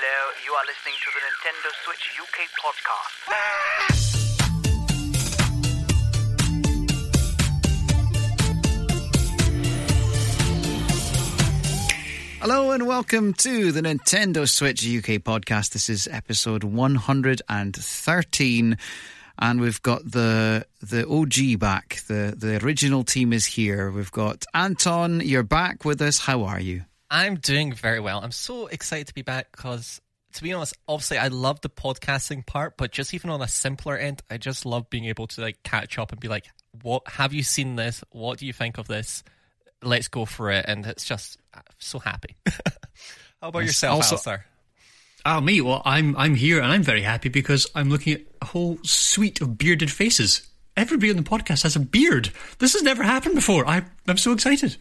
Hello, you are listening to the Nintendo Switch UK podcast. Hello and welcome to the Nintendo Switch UK podcast. This is episode 113 and we've got the the OG back. The the original team is here. We've got Anton, you're back with us. How are you? I'm doing very well. I'm so excited to be back because, to be honest, obviously I love the podcasting part, but just even on a simpler end, I just love being able to like catch up and be like, "What have you seen this? What do you think of this? Let's go for it." And it's just I'm so happy. How about yourself, also- Alistair? Oh, me? Well, I'm I'm here and I'm very happy because I'm looking at a whole suite of bearded faces. Everybody on the podcast has a beard. This has never happened before. I I'm so excited.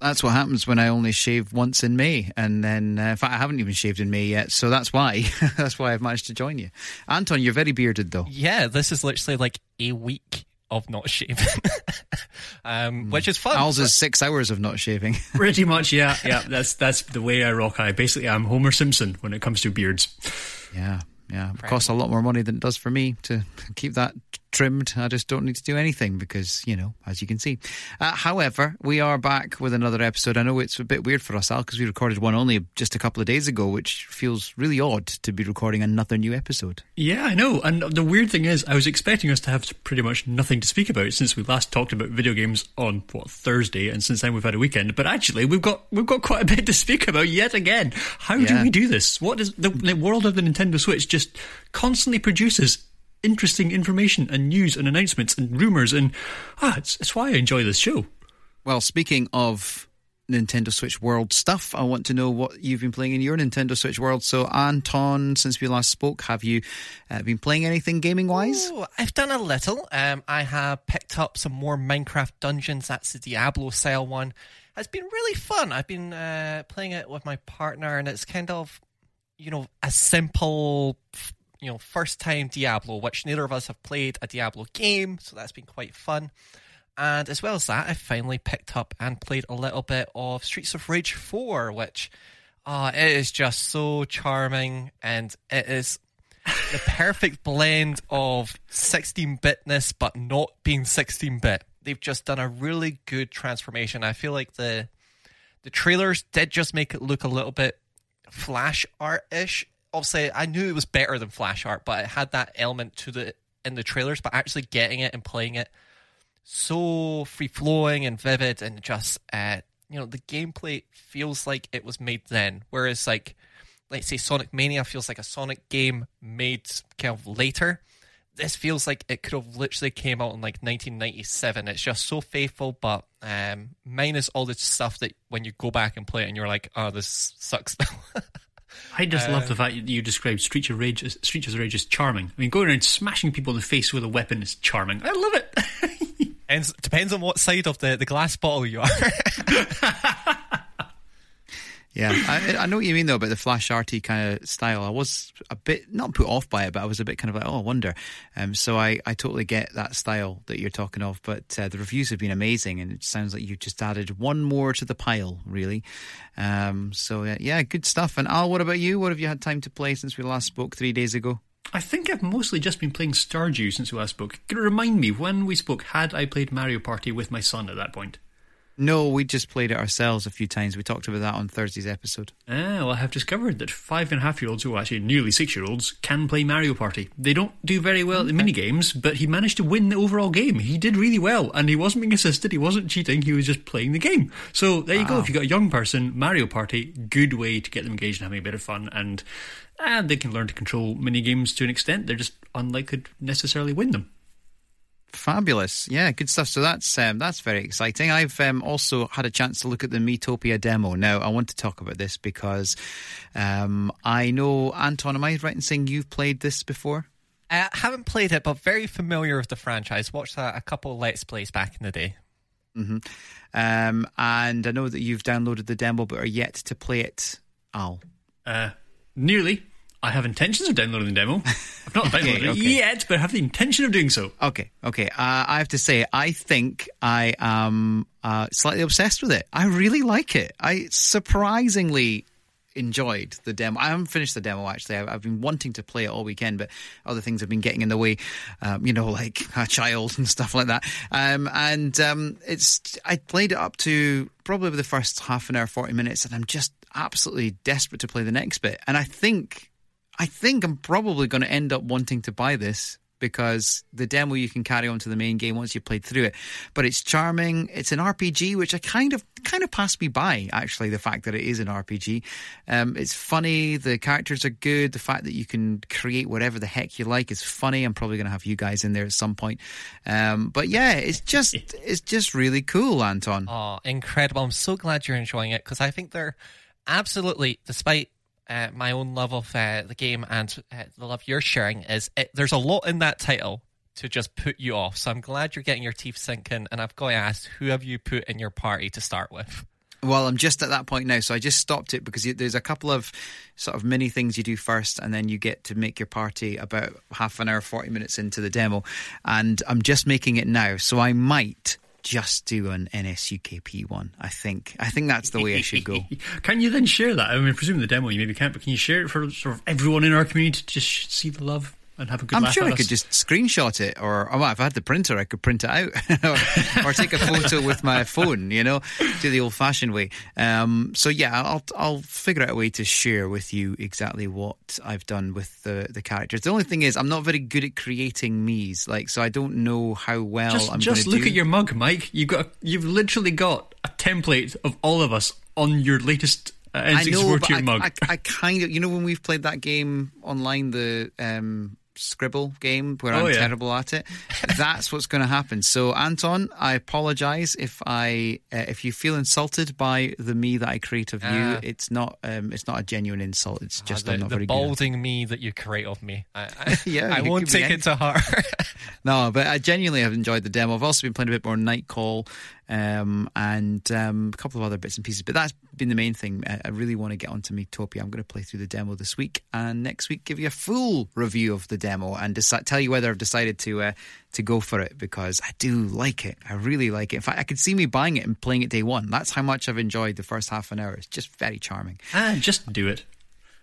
That's what happens when I only shave once in May, and then uh, in fact I haven't even shaved in May yet. So that's why that's why I've managed to join you. Anton, you're very bearded though. Yeah, this is literally like a week of not shaving, um, which is fun. Al's is six hours of not shaving. Pretty much, yeah, yeah. That's that's the way I rock. I basically I'm Homer Simpson when it comes to beards. Yeah, yeah. It costs a lot more money than it does for me to keep that trimmed. I just don't need to do anything because, you know, as you can see. Uh, however, we are back with another episode. I know it's a bit weird for us, Al, because we recorded one only just a couple of days ago, which feels really odd to be recording another new episode. Yeah, I know. And the weird thing is, I was expecting us to have pretty much nothing to speak about since we last talked about video games on what Thursday, and since then we've had a weekend. But actually, we've got we've got quite a bit to speak about yet again. How Yeah. do we do this? What is the, the world of the Nintendo Switch just constantly produces interesting information and news and announcements and rumors and ah, it's, it's why I enjoy this show. Well, speaking of Nintendo Switch World stuff, I want to know what you've been playing in your Nintendo Switch World. So, Anton, since we last spoke, have you uh, been playing anything gaming wise? Ooh, I've done a little. Um, I have picked up some more Minecraft Dungeons. That's the Diablo style one. It's been really fun. I've been uh, playing it with my partner, and it's kind of, you know, a simple, f- you know, first time Diablo, which neither of us have played a Diablo game, so that's been quite fun. And as well as that, I finally picked up and played a little bit of Streets of Rage 4, which ah, it is just so charming and it is the perfect blend of 16 bitness but not being 16 bit. They've just done a really good transformation. I feel like the the trailers did just make it look a little bit flash art ish. Obviously, I knew it was better than flash art, but it had that element to the in the trailers. But actually getting it and playing it so free flowing and vivid, and just uh, you know the gameplay feels like it was made then. Whereas like let's say Sonic Mania feels like a Sonic game made kind of later. This feels like it could have literally came out in like 1997. It's just so faithful, but um, minus all the stuff that when you go back and play it and you're like, oh, this sucks. I just love uh, the fact that you described Streets of Rage, as- Streets of Rage as charming. I mean, going around smashing people in the face with a weapon is charming. I love it. Depends, depends on what side of the, the glass bottle you are. Yeah, I, I know what you mean though about the flash arty kind of style. I was a bit not put off by it, but I was a bit kind of like, oh, I wonder. Um, so I, I totally get that style that you're talking of. But uh, the reviews have been amazing, and it sounds like you've just added one more to the pile, really. Um, so uh, yeah, good stuff. And Al, what about you? What have you had time to play since we last spoke three days ago? I think I've mostly just been playing Stardew since we last spoke. Can remind me when we spoke? Had I played Mario Party with my son at that point? No, we just played it ourselves a few times. We talked about that on Thursday's episode. Ah, well, I have discovered that five and a half year olds, who are actually nearly six year olds, can play Mario Party. They don't do very well at the mini games, but he managed to win the overall game. He did really well, and he wasn't being assisted, he wasn't cheating, he was just playing the game. So there you go. If you've got a young person, Mario Party, good way to get them engaged and having a bit of fun, and and they can learn to control mini games to an extent. They're just unlikely to necessarily win them. Fabulous, yeah, good stuff. So that's um, that's very exciting. I've um, also had a chance to look at the Miitopia demo. Now, I want to talk about this because um, I know Anton. Am I right in saying you've played this before? I haven't played it, but very familiar with the franchise. Watched a, a couple of Let's Plays back in the day. Um, and I know that you've downloaded the demo, but are yet to play it. Al, Uh, nearly. I have intentions of downloading the demo. I've not downloaded it okay. yet, but I have the intention of doing so. okay, okay. Uh, I have to say, I think I am uh, slightly obsessed with it. I really like it. I surprisingly enjoyed the demo. I haven't finished the demo actually. I've, I've been wanting to play it all weekend, but other things have been getting in the way. Um, you know, like a child and stuff like that. Um, and um, it's I played it up to probably the first half an hour, forty minutes, and I'm just absolutely desperate to play the next bit. And I think I think I'm probably going to end up wanting to buy this because the demo you can carry on to the main game once you've played through it. But it's charming. It's an RPG, which I kind of kind of passed me by. Actually, the fact that it is an RPG, um, it's funny. The characters are good. The fact that you can create whatever the heck you like is funny. I'm probably going to have you guys in there at some point. Um, but yeah, it's just it's just really cool, Anton. Oh, incredible! I'm so glad you're enjoying it because I think they're absolutely, despite uh, my own love of uh, the game and uh, the love you're sharing, is it, there's a lot in that title to just put you off. So I'm glad you're getting your teeth sinking. And I've got to ask, who have you put in your party to start with? Well, I'm just at that point now, so I just stopped it because there's a couple of sort of mini things you do first, and then you get to make your party about half an hour, 40 minutes into the demo. And I'm just making it now, so I might just do an NSUKP one. I think. I think that's the way I should go. can you then share that? I mean, presume the demo you maybe can't, but can you share it for sort of everyone in our community to just see the love? And have a good I'm sure I us? could just screenshot it, or oh, well, if I had the printer, I could print it out, or, or take a photo with my phone. You know, do the old-fashioned way. Um, so yeah, I'll I'll figure out a way to share with you exactly what I've done with the the characters. The only thing is, I'm not very good at creating me's, like so I don't know how well just I'm. just look do. at your mug, Mike. You've got a, you've literally got a template of all of us on your latest uh, I know, but I, mug. I, I kind of, you know, when we've played that game online, the um, Scribble game, where Oh, I'm yeah. terrible at it. That's what's going to happen. So, Anton, I apologise if I uh, if you feel insulted by the me that I create of you. Ah. It's not um, it's not a genuine insult. It's just I'm the, not the very good. balding me that you create of me. I, I, Yeah, I won't take it to heart. No, but I genuinely have enjoyed the demo. I've also been playing a bit more Nightcall um, and um, a couple of other bits and pieces. But that's been the main thing. I, I really want to get onto Miitopia. I'm going to play through the demo this week and next week give you a full review of the demo and decide, tell you whether I've decided to uh, to go for it because I do like it. I really like it. In fact, I could see me buying it and playing it day one. That's how much I've enjoyed the first half an hour. It's just very charming. ah, just do it.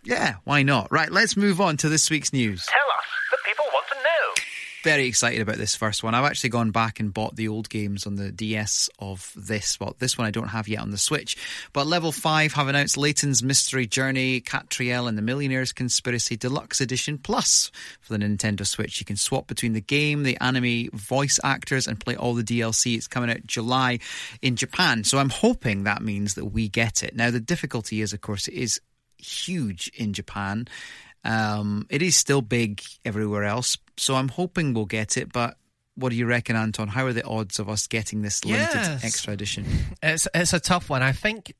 Yeah, why not? Right, let's move on to this week's news. Tell us. The people want to know. Very excited about this first one. I've actually gone back and bought the old games on the DS of this. Well, this one I don't have yet on the Switch. But Level 5 have announced Layton's Mystery Journey, Katrielle and the Millionaire's Conspiracy Deluxe Edition Plus for the Nintendo Switch. You can swap between the game, the anime voice actors, and play all the DLC. It's coming out July in Japan. So I'm hoping that means that we get it. Now, the difficulty is, of course, it is huge in Japan. Um, it is still big everywhere else, so I'm hoping we'll get it. But what do you reckon, Anton? How are the odds of us getting this limited Yes. extra edition? It's it's a tough one. I think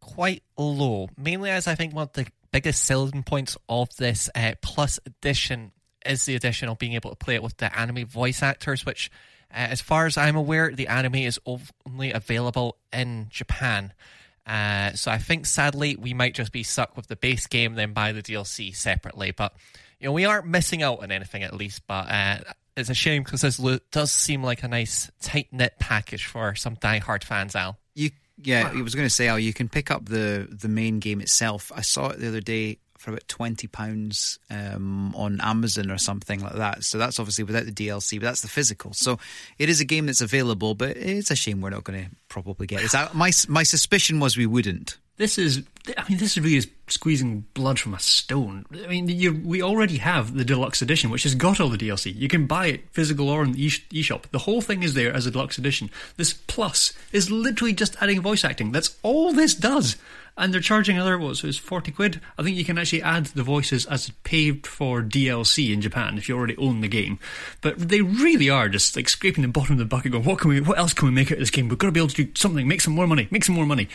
quite low, mainly as I think one of the biggest selling points of this uh, Plus edition is the addition of being able to play it with the anime voice actors, which, uh, as far as I'm aware, the anime is only available in Japan. Uh, so I think sadly we might just be stuck with the base game, then buy the DLC separately. But you know we aren't missing out on anything at least. But uh, it's a shame because this does seem like a nice tight knit package for some diehard fans, Al. You, yeah, I was going to say, oh, you can pick up the the main game itself. I saw it the other day for about twenty pounds um, on Amazon or something like that. So that's obviously without the DLC, but that's the physical. So it is a game that's available, but it's a shame we're not going to probably get it. I- My my suspicion was we wouldn't. This is, I mean, this really is squeezing blood from a stone. I mean, you, we already have the deluxe edition, which has got all the DLC. You can buy it physical or in the eShop. The whole thing is there as a deluxe edition. This plus is literally just adding voice acting. That's all this does. And they're charging another, what, so it's 40 quid? I think you can actually add the voices as paid for DLC in Japan if you already own the game. But they really are just like scraping the bottom of the bucket going, what can we, what else can we make out of this game? We've got to be able to do something, make some more money, make some more money.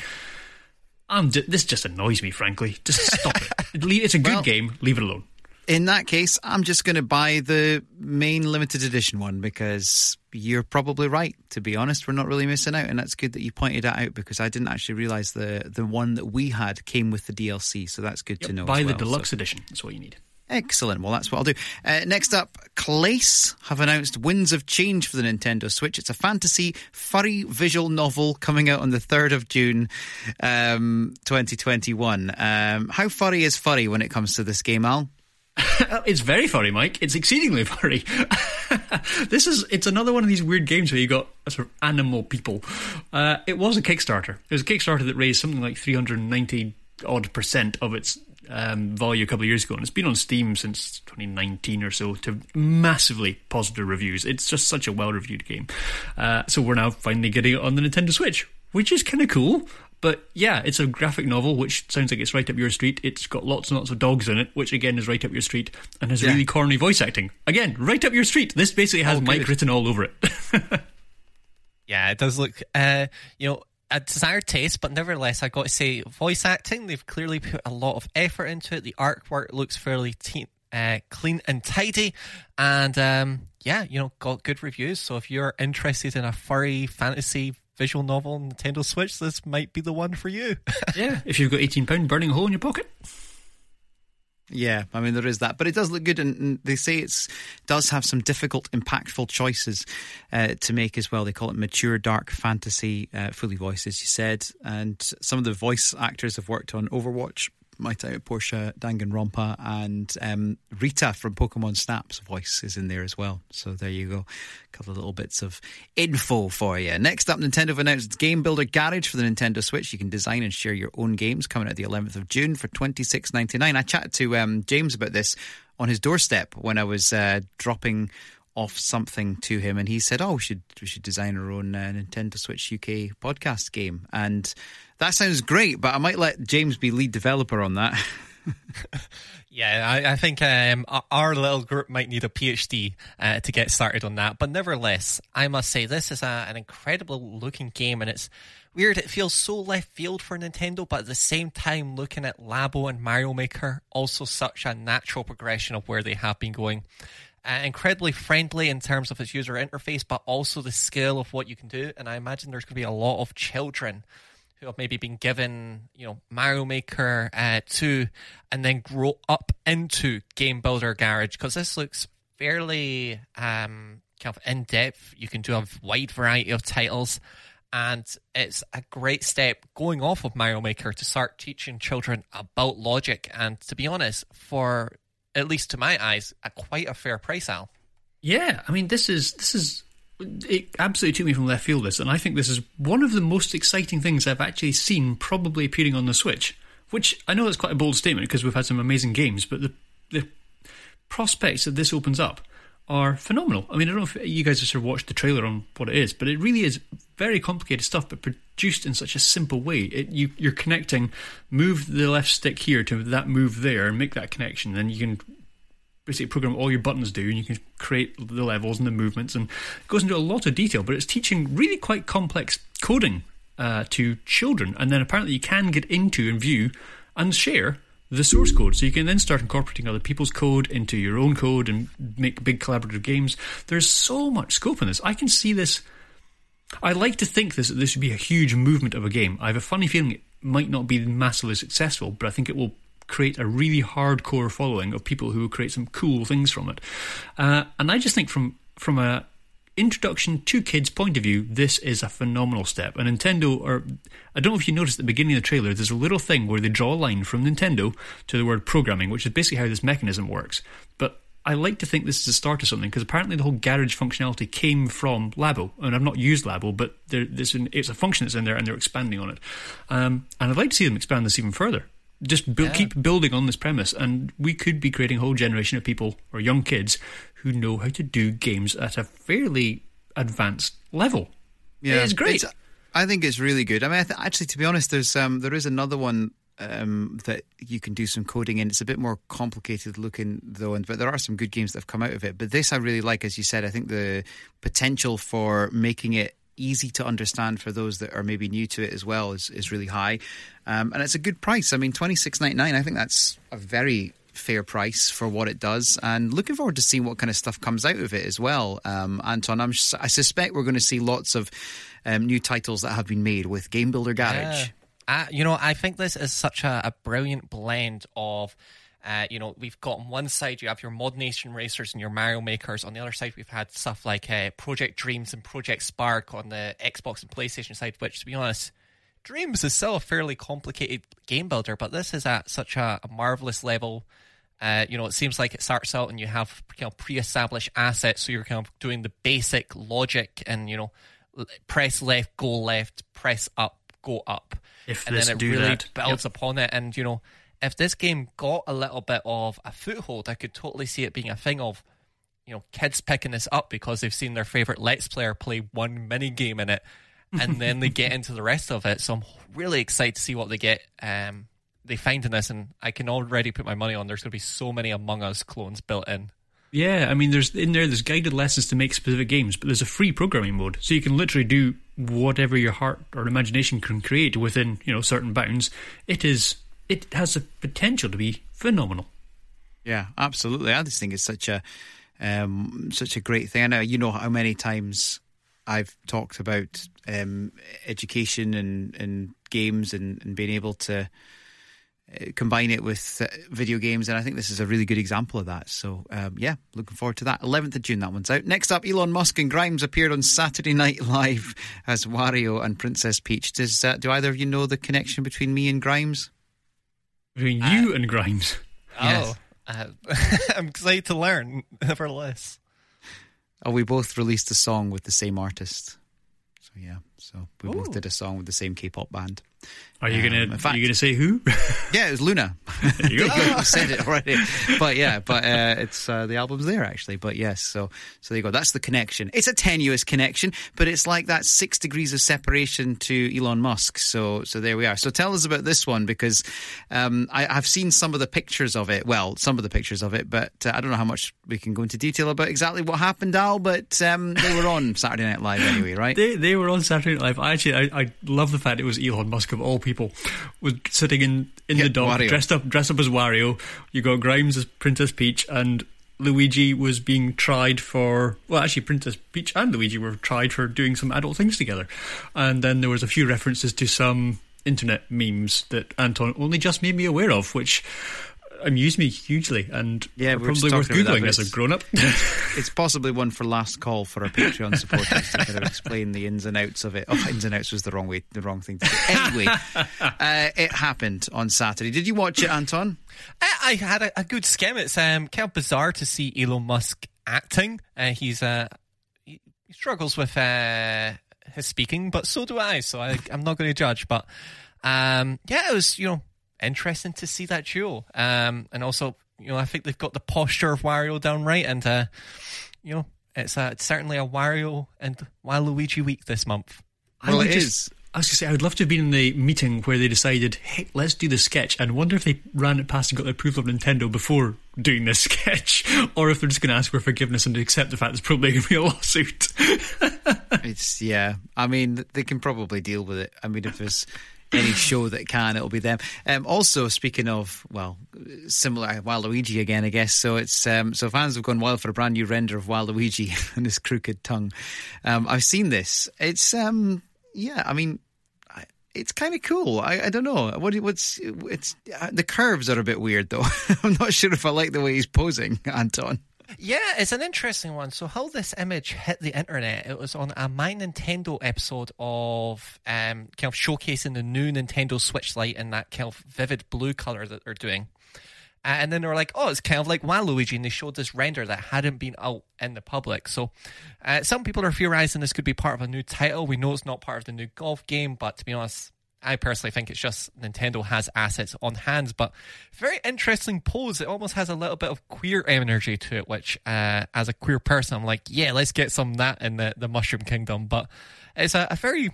I'm d- this just annoys me, frankly. Just stop it. It's a good Well- game. Leave it alone. In that case, I'm just going to buy the main limited edition one because you're probably right. To be honest, we're not really missing out, and that's good that you pointed that out because I didn't actually realize the the one that we had came with the DLC. So that's good to know. Buy the well. So- deluxe edition. That's what you need. Excellent. Well, that's what I'll do. Uh, next up, Klace have announced Winds of Change for the Nintendo Switch. It's a fantasy furry visual novel coming out on the 3rd of June um, 2021. Um, how furry is furry when it comes to this game, Al? it's very furry, Mike. It's exceedingly furry. this is it's another one of these weird games where you got sort of animal people. Uh, it was a Kickstarter. It was a Kickstarter that raised something like 390 odd percent of its um, value a couple of years ago, and it's been on Steam since 2019 or so to massively positive reviews. It's just such a well reviewed game. Uh, so we're now finally getting it on the Nintendo Switch, which is kind of cool. But yeah, it's a graphic novel, which sounds like it's right up your street. It's got lots and lots of dogs in it, which again is right up your street, and has Yeah. really corny voice acting. Again, right up your street. This basically has Oh, Mike written all over it. Yeah, it does look, uh, you know, a desired taste, but nevertheless, I got to say, voice acting, they've clearly put a lot of effort into it. The artwork looks fairly te- uh, clean and tidy, and um, yeah, you know, got good reviews. So if you're interested in a furry fantasy visual novel on Nintendo Switch, this might be the one for you. yeah, if you've got £18 burning a hole in your pocket. Yeah, I mean there is that, but it does look good, and, they say it's does have some difficult, impactful choices uh, to make as well. They call it mature, dark fantasy, uh, fully voiced, as you said, and some of the voice actors have worked on Overwatch. My time at Portia Danganronpa and um, Rita from Pokemon Snap's voice is in there as well. So there you go, a couple of little bits of info for you. Next up, Nintendo have announced Game Builder Garage for the Nintendo Switch. You can design and share your own games coming out the 11th of June for twenty six ninety nine. I chatted to um, James about this on his doorstep when I was uh, dropping off something to him, and he said, "Oh, we should we should design our own uh, Nintendo Switch UK podcast game." And that sounds great, but I might let James be lead developer on that. Yeah, I, I think um, our- little group might need a PhD uh, to get started on that. But nevertheless, I must say this is a, an incredible looking game, and it's weird. It feels so left field for Nintendo, but at the same time, looking at Labo and Mario Maker, also such a natural progression of where they have been going. Uh, incredibly friendly in terms of its user interface, but also the scale of what you can do. And I imagine there's going to be a lot of children who have maybe been given, you know, Mario Maker uh, 2 and then grow up into Game Builder Garage because this looks fairly um, kind of in depth. You can do a wide variety of titles. And it's a great step going off of Mario Maker to start teaching children about logic. And to be honest, for at least to my eyes, a quite a fair price, Al. Yeah, I mean, this is this is it absolutely took me from left field. This, and I think this is one of the most exciting things I've actually seen, probably appearing on the Switch. Which I know that's quite a bold statement because we've had some amazing games, but the the prospects that this opens up are phenomenal. I mean, I don't know if you guys have sort of watched the trailer on what it is, but it really is very complicated stuff, but produced in such a simple way. It, you, you're connecting, move the left stick here to that move there, and make that connection. Then you can basically program all your buttons do, and you can create the levels and the movements, and it goes into a lot of detail. But it's teaching really quite complex coding uh, to children, and then apparently you can get into and view and share the source code, so you can then start incorporating other people's code into your own code and make big collaborative games. There's so much scope in this. I can see this. I like to think this that this would be a huge movement of a game. I have a funny feeling it might not be massively successful, but I think it will create a really hardcore following of people who will create some cool things from it. Uh, and I just think from from a introduction to kids point of view, this is a phenomenal step. And Nintendo, or I don't know if you noticed at the beginning of the trailer, there's a little thing where they draw a line from Nintendo to the word programming, which is basically how this mechanism works. But I like to think this is the start of something because apparently the whole garage functionality came from Labo, and I've not used Labo, but there, there's an, it's a function that's in there, and they're expanding on it. Um, and I'd like to see them expand this even further. Just bu- keep building on this premise, and we could be creating a whole generation of people or young kids who know how to do games at a fairly advanced level. Yeah, it's great. I think it's really good. I mean, I th- actually, to be honest, there's um, there is another one um, that you can do some coding in. It's a bit more complicated looking though, and but there are some good games that have come out of it. But this I really like, as you said. I think the potential for making it easy to understand for those that are maybe new to it as well is, is really high, um, and it's a good price. I mean, twenty six ninety nine. I think that's a very fair price for what it does and looking forward to seeing what kind of stuff comes out of it as well um, anton I'm, i suspect we're going to see lots of um, new titles that have been made with game builder garage Yeah. Uh, you know, I think this is such a, a brilliant blend of Uh, you know, we've got on one side you have your ModNation racers and your Mario makers. On the other side, we've had stuff like uh, Project Dreams and Project Spark on the Xbox and PlayStation side. Which, to be honest, Dreams is still a fairly complicated game builder, but this is at such a, a marvelous level. Uh, you know, it seems like it starts out and you have you know, pre-established assets, so you're kind of doing the basic logic and you know, l- press left, go left, press up, go up, If and this, then it do really that. builds upon it. And you know, if this game got a little bit of a foothold, I could totally see it being a thing of you know kids picking this up because they've seen their favorite Let's Player play one mini game in it, and then they get into the rest of it. So I'm really excited to see what they get. Um, they find in this, and I can already put my money on. There's going to be so many Among Us clones built in. Yeah, I mean, there's in there. There's guided lessons to make specific games, but there's a free programming mode, so you can literally do whatever your heart or imagination can create within you know certain bounds. It is. It has the potential to be phenomenal. Yeah, absolutely. I just think it's such a um, such a great thing. I know you know how many times I've talked about um, education and, and games and, and being able to uh, combine it with uh, video games, and I think this is a really good example of that. So, um, yeah, looking forward to that. 11th of June, that one's out. Next up, Elon Musk and Grimes appeared on Saturday Night Live as Wario and Princess Peach. Does uh, do either of you know the connection between me and Grimes? Between you and Grimes. Yes. Oh, uh, I'm excited to learn. Nevertheless, Oh, we both released a song with the same artist. So yeah, so we both did a song with the same K-pop band. Are you Um, gonna? in are you gonna say who? Yeah, it was LOONA. You go. I said it already, but yeah, but uh, it's uh, the album's there actually. But yes, so so there you go. That's the connection. It's a tenuous connection, but it's like that six degrees of separation to Elon Musk. So so there we are. So tell us about this one because um, I, I've seen some of the pictures of it. Well, some of the pictures of it, but uh, I don't know how much we can go into detail about exactly what happened, Al. But um, they were on Saturday Night Live anyway, right? They they were on Saturday Night Live. I Actually, I, I love the fact it was Elon Musk of all people was sitting in in the dock, Wario. dressed up dressed up as Wario. You got Grimes as Princess Peach, and Luigi was being tried for. Well, actually, Princess Peach and Luigi were tried for doing some adult things together. And then there was a few references to some internet memes that Anton only just made me aware of, which amused me hugely and Yeah, we were probably worth talking about that, googling as a it's- grown up. it's possibly one for last call for our Patreon supporters to kind of explain the ins and outs of it. Oh, ins and outs was the wrong way, the wrong thing to say. Anyway, uh, it happened on Saturday. Did you watch it, Anton? I, I had a, a good skim. It's um, kind of bizarre to see Elon Musk acting. Uh, he's uh, he, he struggles with uh, his speaking, but so do I. So I, I'm not going to judge. But um, yeah, it was you know interesting to see that duo. Um, and also you know I think they've got the posture of Wario down right, and uh, you know it's, uh, it's certainly a Wario and Waluigi week this month. I Well, would it just- is. I was going to say, I would love to have been in the meeting where they decided, hey, let's do the sketch, and wonder if they ran it past and got the approval of Nintendo before doing this sketch, or if they're just going to ask for forgiveness and accept the fact there's probably going to be a lawsuit. It's yeah. I mean, they can probably deal with it. I mean, if there's any show that can, it'll be them. Um, also, speaking of well, similar Waluigi again, I guess. So it's um, so fans have gone wild for a brand new render of Waluigi and his crooked tongue. Um, I've seen this. It's um, yeah. I mean. It's kind of cool. I, I don't know. What what's it's uh, the curves are a bit weird though. I'm not sure if I like the way he's posing, Anton. Yeah, it's an interesting one. So, how this image hit the internet, it was on a My Nintendo episode of um, kind of showcasing the new Nintendo Switch Lite in that kind of vivid blue color that they're doing. And then they were like, oh, it's kind of like Waluigi, and they showed this render that hadn't been out in the public. So, uh, some people are theorizing this could be part of a new title. We know it's not part of the new golf game, but to be honest, I personally think it's just Nintendo has assets on hand, but very interesting pose. It almost has a little bit of queer energy to it, which, uh, as a queer person, I'm like, yeah, let's get some that in the, the Mushroom Kingdom. But it's a, a very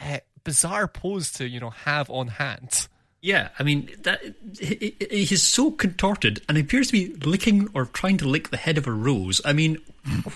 uh, bizarre pose to, you know, have on hand. yeah, I mean, that he, he- he's so contorted and appears to be licking or trying to lick the head of a rose. I mean,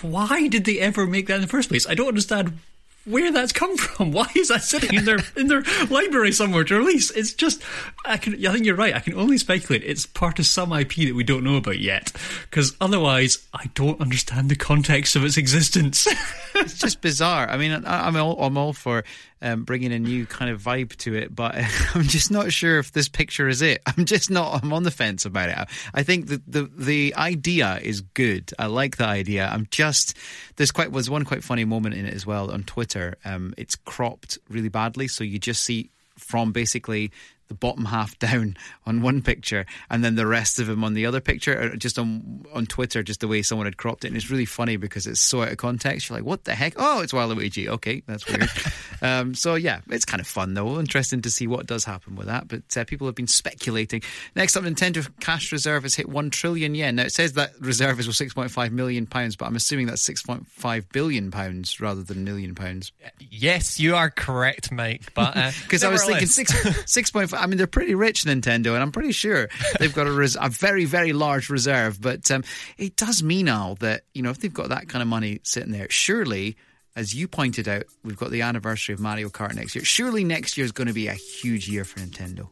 why did they ever make that in the first place? I don't understand where that's come from. Why is that sitting in their in their library somewhere to release? It's just I can I think you're right. I can only speculate it's part of some IP that we don't know about yet. Because otherwise, I don't understand the context of its existence. it's just bizarre. I mean, I, I'm all I'm all for um, bringing a new kind of vibe to it, but I'm just not sure if this picture is it. I'm just not. I'm on the fence about it. I think the the the idea is good. I like the idea. I'm just there's quite was one quite funny moment in it as well on Twitter. Um, it's cropped really badly, so you just see from basically the bottom half down on one picture and then the rest of him on the other picture, or just on on Twitter, just the way someone had cropped it. And it's really funny because it's so out of context. You're like, what the heck? Oh, it's Waluigi. Okay, that's weird. um, so yeah, it's kind of fun though. Interesting to see what does happen with that. But uh, people have been speculating. Next up, Nintendo cash reserve has hit one trillion yen. Now it says that reserve is worth 6.5 million pounds, but I'm assuming that's 6.5 billion pounds rather than million pounds. Yes, you are correct, Mike. But because I was thinking six six point five. I mean, they're pretty rich, Nintendo, and I'm pretty sure they've got a, res- a very, very large reserve. But um, it does mean, Al, that, you know, if they've got that kind of money sitting there, surely, as you pointed out, we've got the anniversary of Mario Kart next year. Surely next year is going to be a huge year for Nintendo.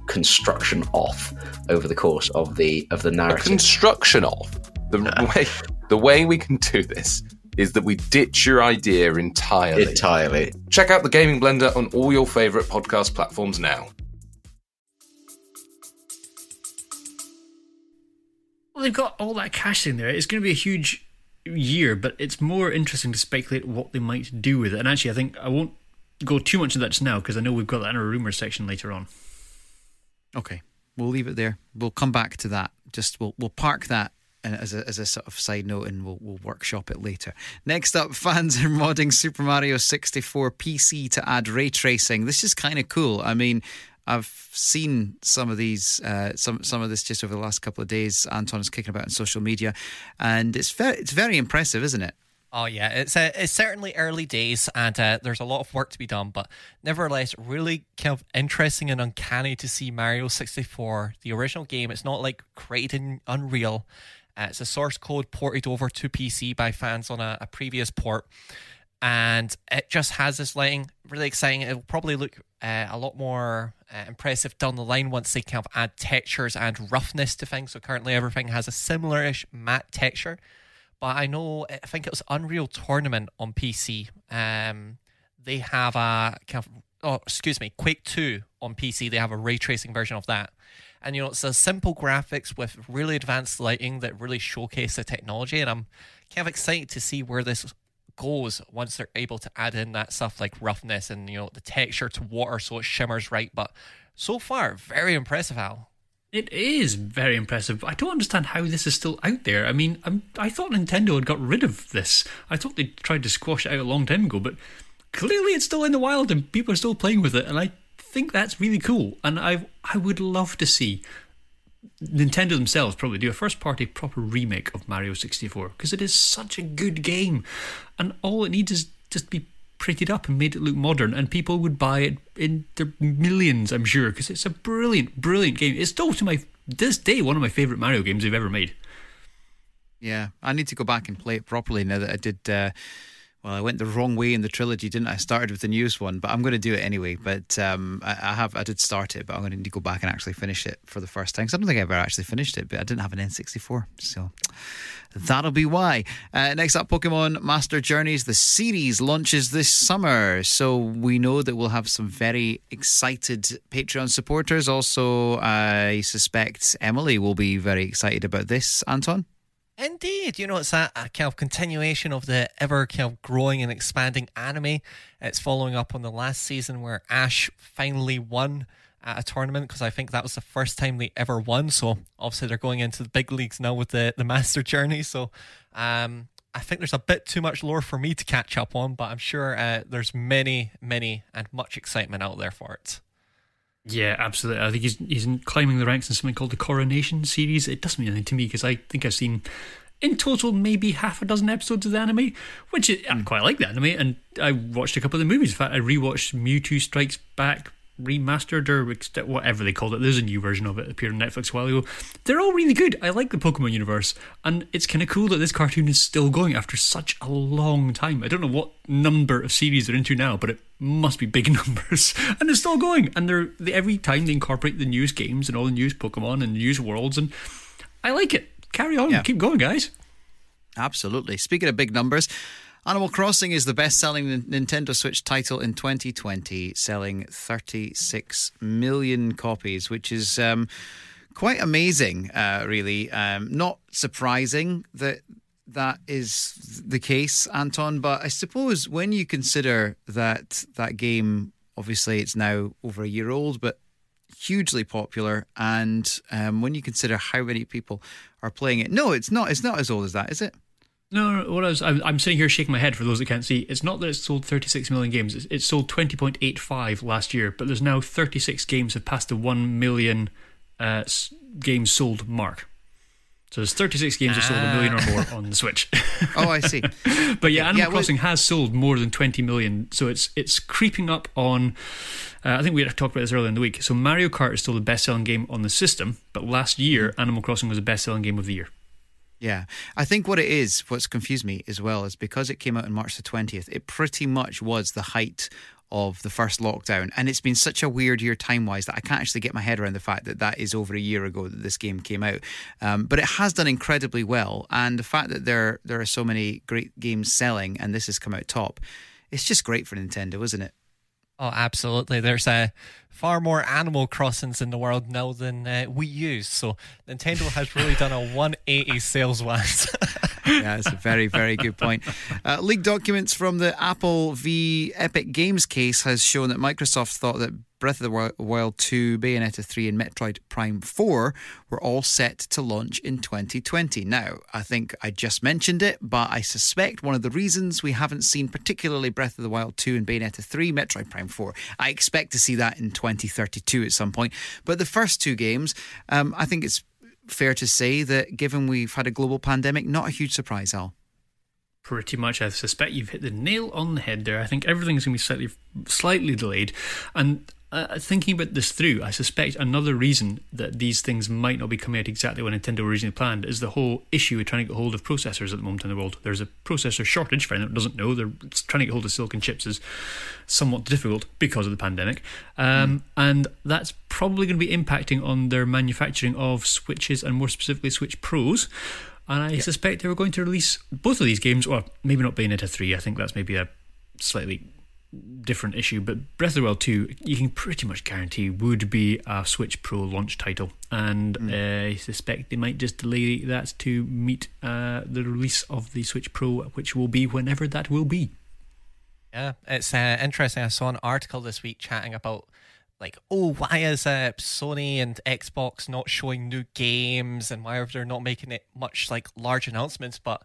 construction off over the course of the of the A narrative. construction off. The way the way we can do this is that we ditch your idea entirely. Entirely. Check out the Gaming Blender on all your favourite podcast platforms now. Well, they've got all that cash in there. It's going to be a huge year, but it's more interesting to speculate what they might do with it. And actually, I think I won't go too much into that just now because I know we've got that in our rumours section later on. Okay, we'll leave it there. We'll come back to that. Just we'll we'll park that uh, as a, as a sort of side note, and we'll we'll workshop it later. Next up, fans are modding Super Mario 64 PC to add ray tracing. This is kind of cool. I mean. I've seen some of these, uh, some some of this just over the last couple of days. Anton is kicking about on social media, and it's very it's very impressive, isn't it? Oh yeah, it's uh, it's certainly early days, and uh, there's a lot of work to be done. But nevertheless, really kind of interesting and uncanny to see Mario 64, the original game. It's not like created in Unreal. Uh, it's a source code ported over to PC by fans on a, a previous port, and it just has this lighting. Really exciting. It'll probably look uh, a lot more uh, impressive down the line once they kind of add textures and roughness to things. So currently everything has a similar-ish matte texture but I know I think it was Unreal Tournament on PC. Um, they have a oh excuse me, Quake Two on PC. They have a ray tracing version of that, and you know it's a simple graphics with really advanced lighting that really showcase the technology. And I'm kind of excited to see where this goes once they're able to add in that stuff like roughness and you know the texture to water so it shimmers right. But so far, very impressive, Al. It is very impressive. I don't understand how this is still out there. I mean, I'm, I thought Nintendo had got rid of this. I thought they tried to squash it out a long time ago, but clearly it's still in the wild and people are still playing with it. And I think that's really cool. And I I would love to see Nintendo themselves probably do a first party proper remake of Mario 64 because it is such a good game. And all it needs is just be prettied up and made it look modern, and people would buy it in their millions, I'm sure, because it's a brilliant, brilliant game. It's still to my this day one of my favorite Mario games they've ever made. Yeah, I need to go back and play it properly now that I did. Uh, well, I went the wrong way in the trilogy, didn't I? I started with the newest one, but I'm going to do it anyway. But um, I, I have, I did start it, but I'm going to need to go back and actually finish it for the first time. 'Cause I don't think I ever actually finished it, but I didn't have an N64, so that'll be why. Uh, next up, Pokemon Master Journeys. The series launches this summer, so we know that we'll have some very excited Patreon supporters. Also, I suspect Emily will be very excited about this. Anton. Indeed, you know it's a, a kind of continuation of the ever kind of growing and expanding anime. It's following up on the last season where Ash finally won at a tournament because I think that was the first time they ever won. So obviously they're going into the big leagues now with the the Master Journey. So um, I think there's a bit too much lore for me to catch up on, but I'm sure uh, there's many, many, and much excitement out there for it. Yeah, absolutely. I think he's he's climbing the ranks in something called the Coronation series. It doesn't mean anything to me because I think I've seen in total maybe half a dozen episodes of the anime, which is, I quite like the anime, and I watched a couple of the movies. In fact, I rewatched Mewtwo Strikes Back remastered or whatever they called it. There's a new version of it appeared on Netflix a while ago. They're all really good. I like the Pokemon universe, and it's kind of cool that this cartoon is still going after such a long time. I don't know what number of series they're into now, but it must be big numbers, and it's still going. And they're they, every time they incorporate the newest games and all the newest Pokemon and news worlds, and I like it. Carry on, Yeah. keep going, guys. Absolutely. Speaking of big numbers, Animal Crossing is the best selling Nintendo Switch title in 2020, selling 36 million copies, which is um, quite amazing, uh, really. Um, not surprising that that is the case, Anton, but I suppose when you consider that that game, obviously it's now over a year old, but hugely popular and um, when you consider how many people are playing it no it's not it's not as old as that is it No, no, what I was, I'm, I'm sitting here shaking my head for those that can't see. It's not that it's sold 36 million games. It's, it's sold 20.85 last year, but there's now 36 games have passed the 1 million uh, games sold mark. So there's 36 games that sold a million or more on the Switch. oh i see but yeah, Animal Yeah, well- Crossing has sold more than 20 million, so it's it's creeping up on. Uh, I think we had talked about this earlier in the week. So Mario Kart is still the best-selling game on the system, but last year Animal Crossing was the best-selling game of the year. Yeah, I think what it is, what's confused me as well, is because it came out on March the 20th, it pretty much was the height of the first lockdown. And it's been such a weird year time wise that I can't actually get my head around the fact that that is over a year ago that this game came out. Um, but it has done incredibly well. And the fact that there, there are so many great games selling and this has come out top, it's just great for Nintendo, isn't it? Oh, absolutely. There's uh, far more Animal Crossings in the world now than uh, we use. So Nintendo has really done a 180 sales wise. yeah, that's a very, very good point. Uh, leaked documents from the Apple v Epic Games case has shown that Microsoft thought that Breath of the Wild 2, Bayonetta 3, and Metroid Prime 4 were all set to launch in 2020. Now, I think I just mentioned it, but I suspect one of the reasons we haven't seen particularly Breath of the Wild 2 and Bayonetta 3, Metroid Prime 4, I expect to see that in 2032 at some point. But the first two games, um, I think it's fair to say that given we've had a global pandemic, not a huge surprise, Al. Pretty much, I suspect you've hit the nail on the head there. I think everything's going to be slightly, slightly delayed. And uh, thinking about this through, I suspect another reason that these things might not be coming out exactly when Nintendo originally planned is the whole issue with trying to get hold of processors at the moment in the world. There's a processor shortage. For anyone that doesn't know, they're trying to get hold of silicon chips is somewhat difficult because of the pandemic, um, and that's probably going to be impacting on their manufacturing of Switches and more specifically Switch Pros. And I suspect they were going to release both of these games, or maybe not Bayonetta 3. I think that's maybe a slightly different issue. But Breath of the Wild 2, you can pretty much guarantee would be a Switch Pro launch title. And uh, I suspect they might just delay that to meet uh, the release of the Switch Pro, which will be whenever that will be. Yeah, it's uh, interesting. I saw an article this week chatting about like, oh, why is uh, Sony and Xbox not showing new games, and why are they not making it much like large announcements? But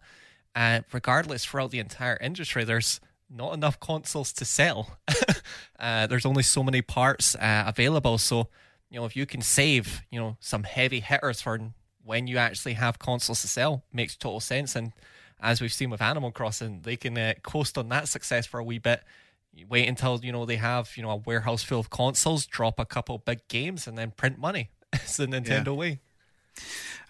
uh, regardless, throughout the entire industry, there's not enough consoles to sell. uh, there's only so many parts uh, available. So, you know, if you can save, you know, some heavy hitters for when you actually have consoles to sell, makes total sense. And as we've seen with Animal Crossing, they can uh, coast on that success for a wee bit. You wait until you know they have you know a warehouse full of consoles, drop a couple big games, and then print money. It's the Nintendo way.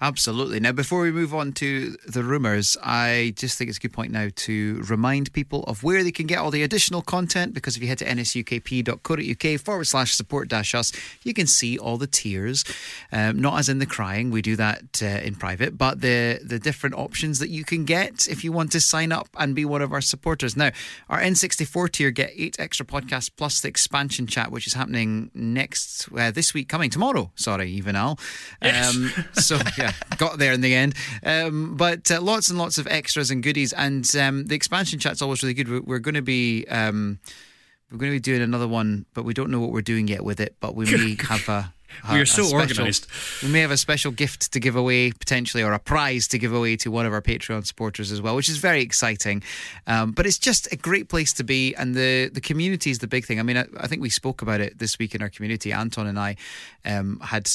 Absolutely. Now, before we move on to the rumours, I just think it's a good point now to remind people of where they can get all the additional content. Because if you head to nsukp.co.uk forward slash support dash us, you can see all the tiers. Um, not as in the crying, we do that uh, in private, but the, the different options that you can get if you want to sign up and be one of our supporters. Now, our N64 tier get eight extra podcasts plus the expansion chat, which is happening next, uh, this week, coming tomorrow. Sorry, even Al. Um, so, yeah, got there in the end. Um, but uh, lots and lots of extras and goodies. And um, the expansion chat's always really good. We're, we're going to be. Um, we're going to be doing another one, but we don't know what we're doing yet with it. But we may have a We are so special- organised. We may have a special gift to give away potentially, or a prize to give away to one of our Patreon supporters as well, which is very exciting. Um, but it's just a great place to be, and the the community is the big thing. I mean, I, I think we spoke about it this week in our community. Anton and I um, had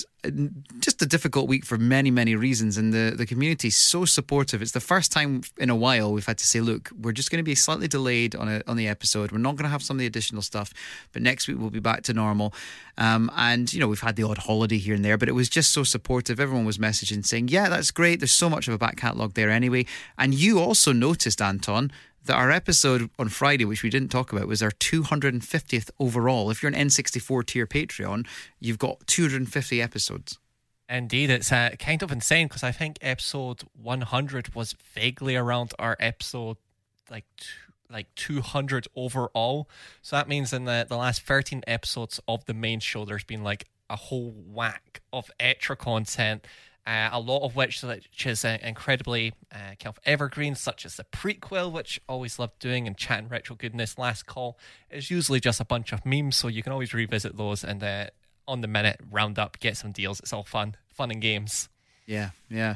just a difficult week for many many reasons, and the the community is so supportive. It's the first time in a while we've had to say, look, we're just going to be slightly delayed on a, on the episode. We're not going to have some of the additional stuff, but next week we'll be back to normal. Um, and you know, we've had the odd holiday here and there, but it was just so supportive. Everyone was messaging saying, yeah, that's great. There's so much of a back catalogue there anyway. And you also noticed, Anton. That our episode on Friday, which we didn't talk about, was our 250th overall. If you're an N64 tier Patreon, you've got 250 episodes. Indeed, it's uh, kind of insane because I think episode 100 was vaguely around our episode like like 200 overall. So that means in the, the last 13 episodes of the main show, there's been like a whole whack of extra content. Uh, a lot of which, which is uh, incredibly uh, kind of evergreen, such as the prequel, which always loved doing, and chatting retro goodness. Last call is usually just a bunch of memes, so you can always revisit those and uh, on the minute round up, get some deals. It's all fun, fun and games. Yeah, yeah.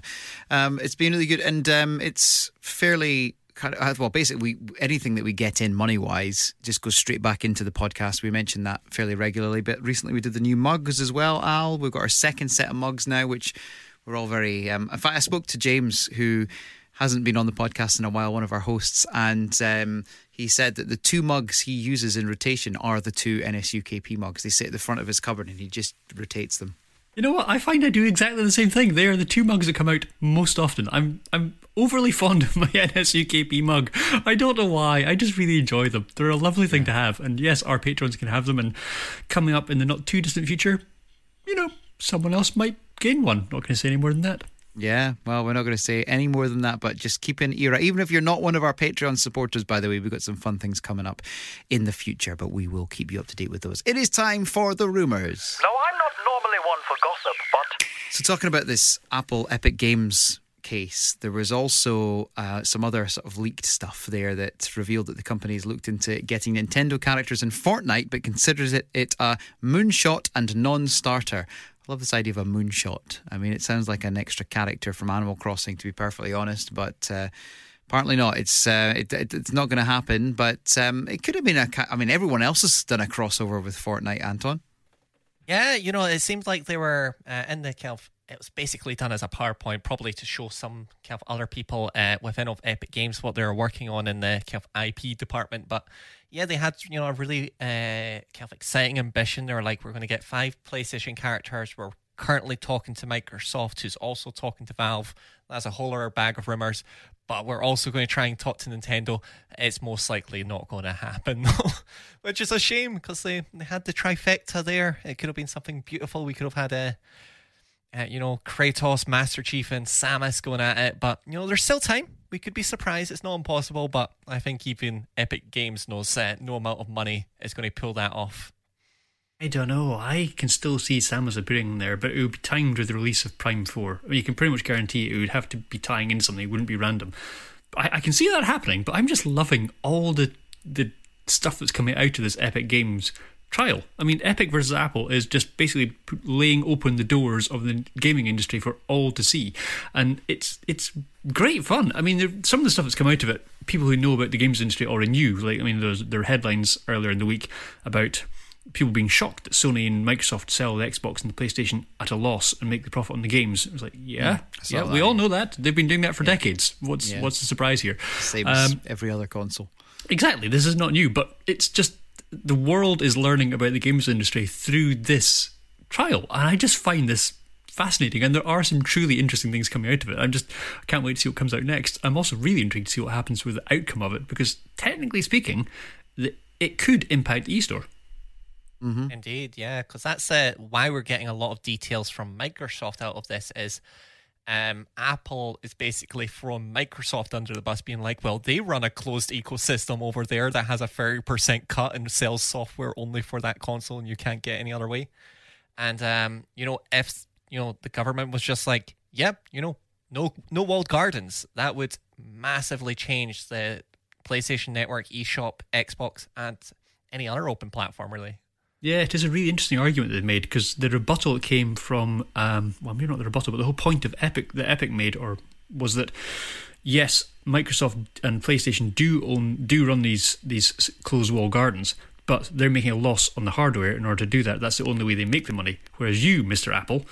Um, it's been really good, and um, it's fairly kind of well. Basically, we, anything that we get in money wise just goes straight back into the podcast. We mention that fairly regularly, but recently we did the new mugs as well. Al, we've got our second set of mugs now, which we're all very. Um, in fact, I spoke to James who hasn't been on the podcast in a while, one of our hosts, and um, he said that the two mugs he uses in rotation are the two NSUKP mugs. They sit at the front of his cupboard, and he just rotates them. You know what? I find I do exactly the same thing. They are the two mugs that come out most often. I'm I'm overly fond of my NSUKP mug. I don't know why. I just really enjoy them. They're a lovely thing to have. And yes, our patrons can have them. And coming up in the not too distant future, you know, someone else might gain one. Not going to say any more than that. Yeah, well, we're not going to say any more than that, but just keep an ear out. Even if you're not one of our Patreon supporters, by the way, we've got some fun things coming up in the future, but we will keep you up to date with those. It is time for the rumours. No, I'm not normally one for gossip, but So, talking about this Apple Epic Games case, there was also uh, some other sort of leaked stuff there that revealed that the company has looked into getting Nintendo characters in Fortnite, but considers it, it a moonshot and non starter. I love this idea of a moonshot. I mean, it sounds like an extra character from Animal Crossing, to be perfectly honest, but. Uh, Apparently not. It's uh, it, it, it's not going to happen. But um, it could have been a. ca- I mean, everyone else has done a crossover with Fortnite. Anton. Yeah, you know, it seems like they were uh, in the kind. It was basically done as a PowerPoint, probably to show some kind of other people uh, within of Epic Games what they were working on in the kind of IP department. But yeah, they had you know a really uh, kind of exciting ambition. They were like, we're going to get five PlayStation characters. We're currently talking to Microsoft, who's also talking to Valve. That's a whole other bag of rumors. But we're also going to try and talk to Nintendo. It's most likely not going to happen, which is a shame because they, they had the trifecta there. It could have been something beautiful. We could have had a, uh, you know, Kratos, Master Chief, and Samus going at it. But, you know, there's still time. We could be surprised. It's not impossible, but I think even Epic Games knows uh, no amount of money is going to pull that off. I don't know. I can still see Samus appearing there, but it would be timed with the release of Prime 4. I mean, you can pretty much guarantee it would have to be tying in something. It wouldn't be random. I, I can see that happening, but I'm just loving all the the stuff that's coming out of this Epic Games trial. I mean, Epic versus Apple is just basically laying open the doors of the gaming industry for all to see, and it's it's great fun. I mean, there, some of the stuff that's come out of it, people who know about the games industry already knew. Like, I mean, there's there were headlines earlier in the week about people being shocked that Sony and Microsoft sell the Xbox and the PlayStation at a loss and make the profit on the games. It was like, yeah, I saw yeah, we all know that. They've been doing that for decades. What's Yeah. what's the surprise here? Same as Um, every other console. Exactly. This is not new, but it's just the world is learning about the games industry through this trial, and I just find this fascinating. And there are some truly interesting things coming out of it. I'm just I can't wait to see what comes out next. I'm also really intrigued to see what happens with the outcome of it because technically speaking, the, it could impact the eStore. Indeed, yeah, because that's uh, why we're getting a lot of details from Microsoft out of this. Is um, Apple is basically throwing Microsoft under the bus, being like, "Well, they run a closed ecosystem over there that has a thirty percent cut and sells software only for that console, and you can't get any other way." And um, you know, if you know the government was just like, "Yep, you know, no, no walled gardens," that would massively change the PlayStation Network, eShop, Xbox, and any other open platform, really. Yeah, it is a really interesting argument they've made because the rebuttal came from, um, well, maybe not the rebuttal, but the whole point of Epic that Epic made, or was that yes, Microsoft and PlayStation do own do run these these closed wall gardens, but they're making a loss on the hardware in order to do that. That's the only way they make the money. Whereas you, Mister Apple,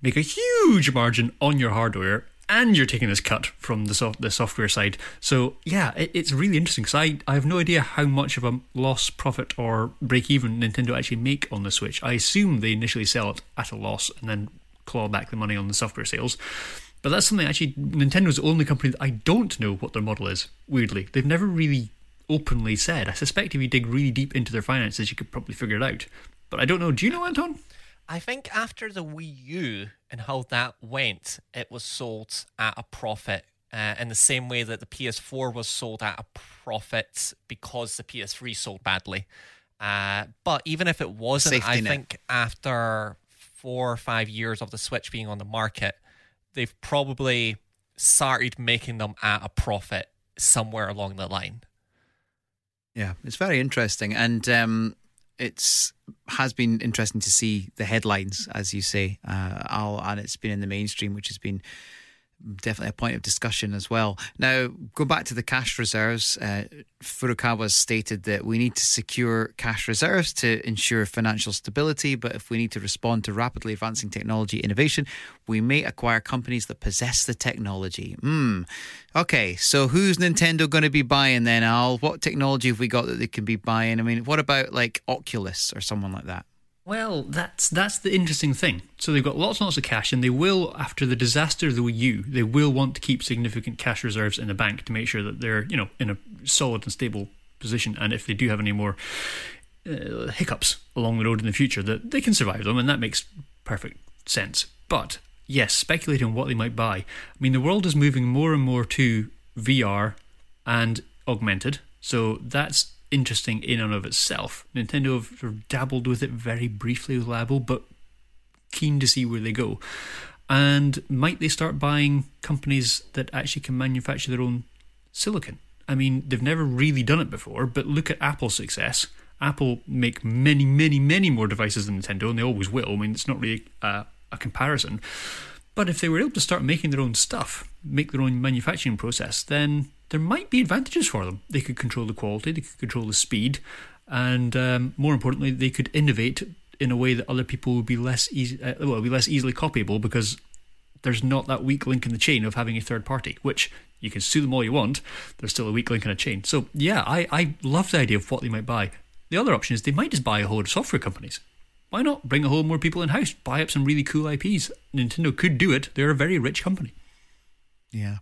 make a huge margin on your hardware and you're taking this cut from the soft, the software side. So yeah, it, it's really interesting because I, I have no idea how much of a loss, profit, or break even Nintendo actually make on the Switch. I assume they initially sell it at a loss and then claw back the money on the software sales. But that's something actually Nintendo's the only company that I don't know what their model is. Weirdly, they've never really openly said. I suspect if you dig really deep into their finances, you could probably figure it out. But I don't know. Do you know, Anton? I think after the Wii U and how that went, it was sold at a profit. Uh, in the same way that the PS4 was sold at a profit because the PS3 sold badly. Uh, but even if it wasn't, Safety I net. think after four or five years of the Switch being on the market, they've probably started making them at a profit somewhere along the line. Yeah, it's very interesting, and um, it's has been interesting to see the headlines, as you say, uh, Al, and it's been in the mainstream, which has been definitely a point of discussion as well. Now, go back to the cash reserves. Uh, Furukawa stated that we need to secure cash reserves to ensure financial stability, but if we need to respond to rapidly advancing technology innovation, we may acquire companies that possess the technology. Hmm. Okay, so who's Nintendo going to be buying then, Al? What technology have we got that they can be buying? I mean, what about like Oculus or someone like that? Well, that's that's the interesting thing. So they've got lots and lots of cash, and they will, after the disaster of the Wii U, they will want to keep significant cash reserves in the bank to make sure that they're, you know, in a solid and stable position. And if they do have any more uh, hiccups along the road in the future, that they can survive them, and that makes perfect sense. But yes, speculating on what they might buy. I mean, the world is moving more and more to VR and augmented, so that's interesting in and of itself. Nintendo have sort of dabbled with it very briefly with Labo, but keen to see where they go. And might they start buying companies that actually can manufacture their own silicon? I mean, they've never really done it before, but look at Apple's success. Apple make many, many, many more devices than Nintendo, and they always will. I mean, it's not really a, a comparison. But if they were able to start making their own stuff, make their own manufacturing process, then there might be advantages for them. They could control the quality, they could control the speed, and um, more importantly, they could innovate in a way that other people would be less easy, uh, well, be less easily copyable because there's not that weak link in the chain of having a third party, which you can sue them all you want. There's still a weak link in a chain. So yeah, I, I love the idea of what they might buy. The other option is they might just buy a whole of software companies. Why not bring a whole more people in house, buy up some really cool IPs? Nintendo could do it. They're a very rich company. Yeah.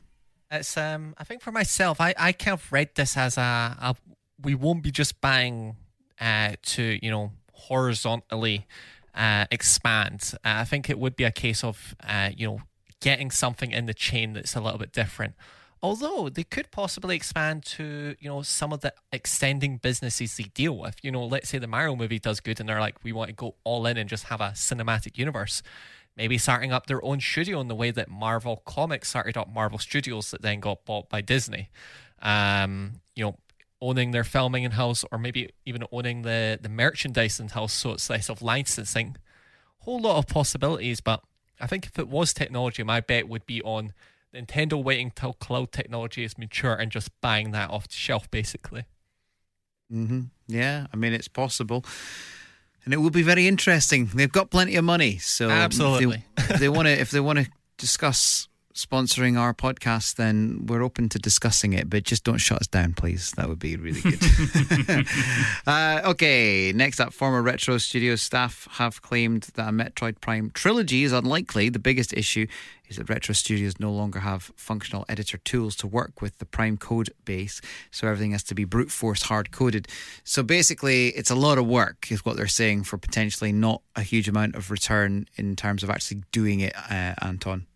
It's um I think for myself, I, I kind of read this as a, a we won't be just buying uh to, you know, horizontally uh expand. Uh, I think it would be a case of uh, you know, getting something in the chain that's a little bit different. Although they could possibly expand to, you know, some of the extending businesses they deal with. You know, let's say the Mario movie does good and they're like, we want to go all in and just have a cinematic universe maybe starting up their own studio in the way that Marvel Comics started up Marvel Studios that then got bought by Disney. Um, you know, owning their filming in house or maybe even owning the, the merchandise in house so it's less of licensing. Whole lot of possibilities, but I think if it was technology, my bet would be on Nintendo waiting till cloud technology is mature and just buying that off the shelf basically. hmm Yeah, I mean, it's possible. And it will be very interesting. They've got plenty of money, so Absolutely. If they, they want to, if they want to discuss sponsoring our podcast, then we're open to discussing it. But just don't shut us down, please. That would be really good. uh, okay, next up, former Retro Studios staff have claimed that a Metroid Prime trilogy is unlikely. The biggest issue is that Retro Studios no longer have functional editor tools to work with the Prime code base, so everything has to be brute force hard coded. So basically, it's a lot of work, is what they're saying, for potentially not a huge amount of return in terms of actually doing it, uh, Anton.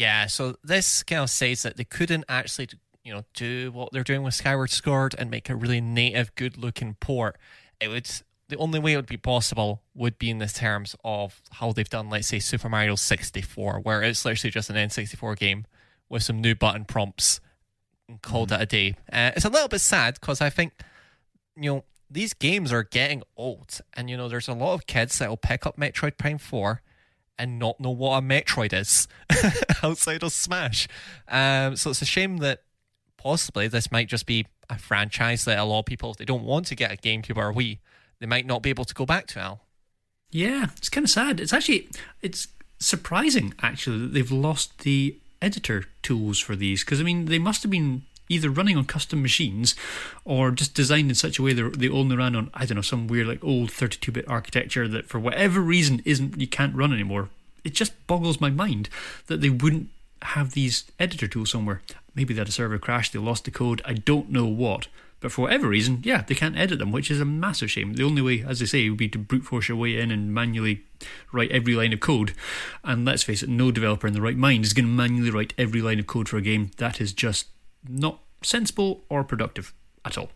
Yeah, so this kind of says that they couldn't actually, you know, do what they're doing with Skyward Sword and make a really native, good-looking port. It would the only way it would be possible would be in the terms of how they've done, let's say, Super Mario 64, where it's literally just an N64 game with some new button prompts and called it a day. Uh, it's a little bit sad because I think, you know, these games are getting old, and you know, there's a lot of kids that will pick up Metroid Prime 4 and not know what a Metroid is outside of Smash. Um, so it's a shame that possibly this might just be a franchise that a lot of people, if they don't want to get a GameCube or a Wii, they might not be able to go back to, Al. Yeah, it's kind of sad. It's actually it's surprising actually that they've lost the editor tools for these because I mean they must have been either running on custom machines or just designed in such a way that they only ran on I don't know some weird like old 32-bit architecture that for whatever reason isn't you can't run anymore. It just boggles my mind that they wouldn't have these editor tools somewhere. Maybe they had a server crash, they lost the code. I don't know what. But for whatever reason, yeah, they can't edit them, which is a massive shame. The only way, as I say, would be to brute force your way in and manually write every line of code. And let's face it, no developer in the right mind is going to manually write every line of code for a game. That is just not sensible or productive at all.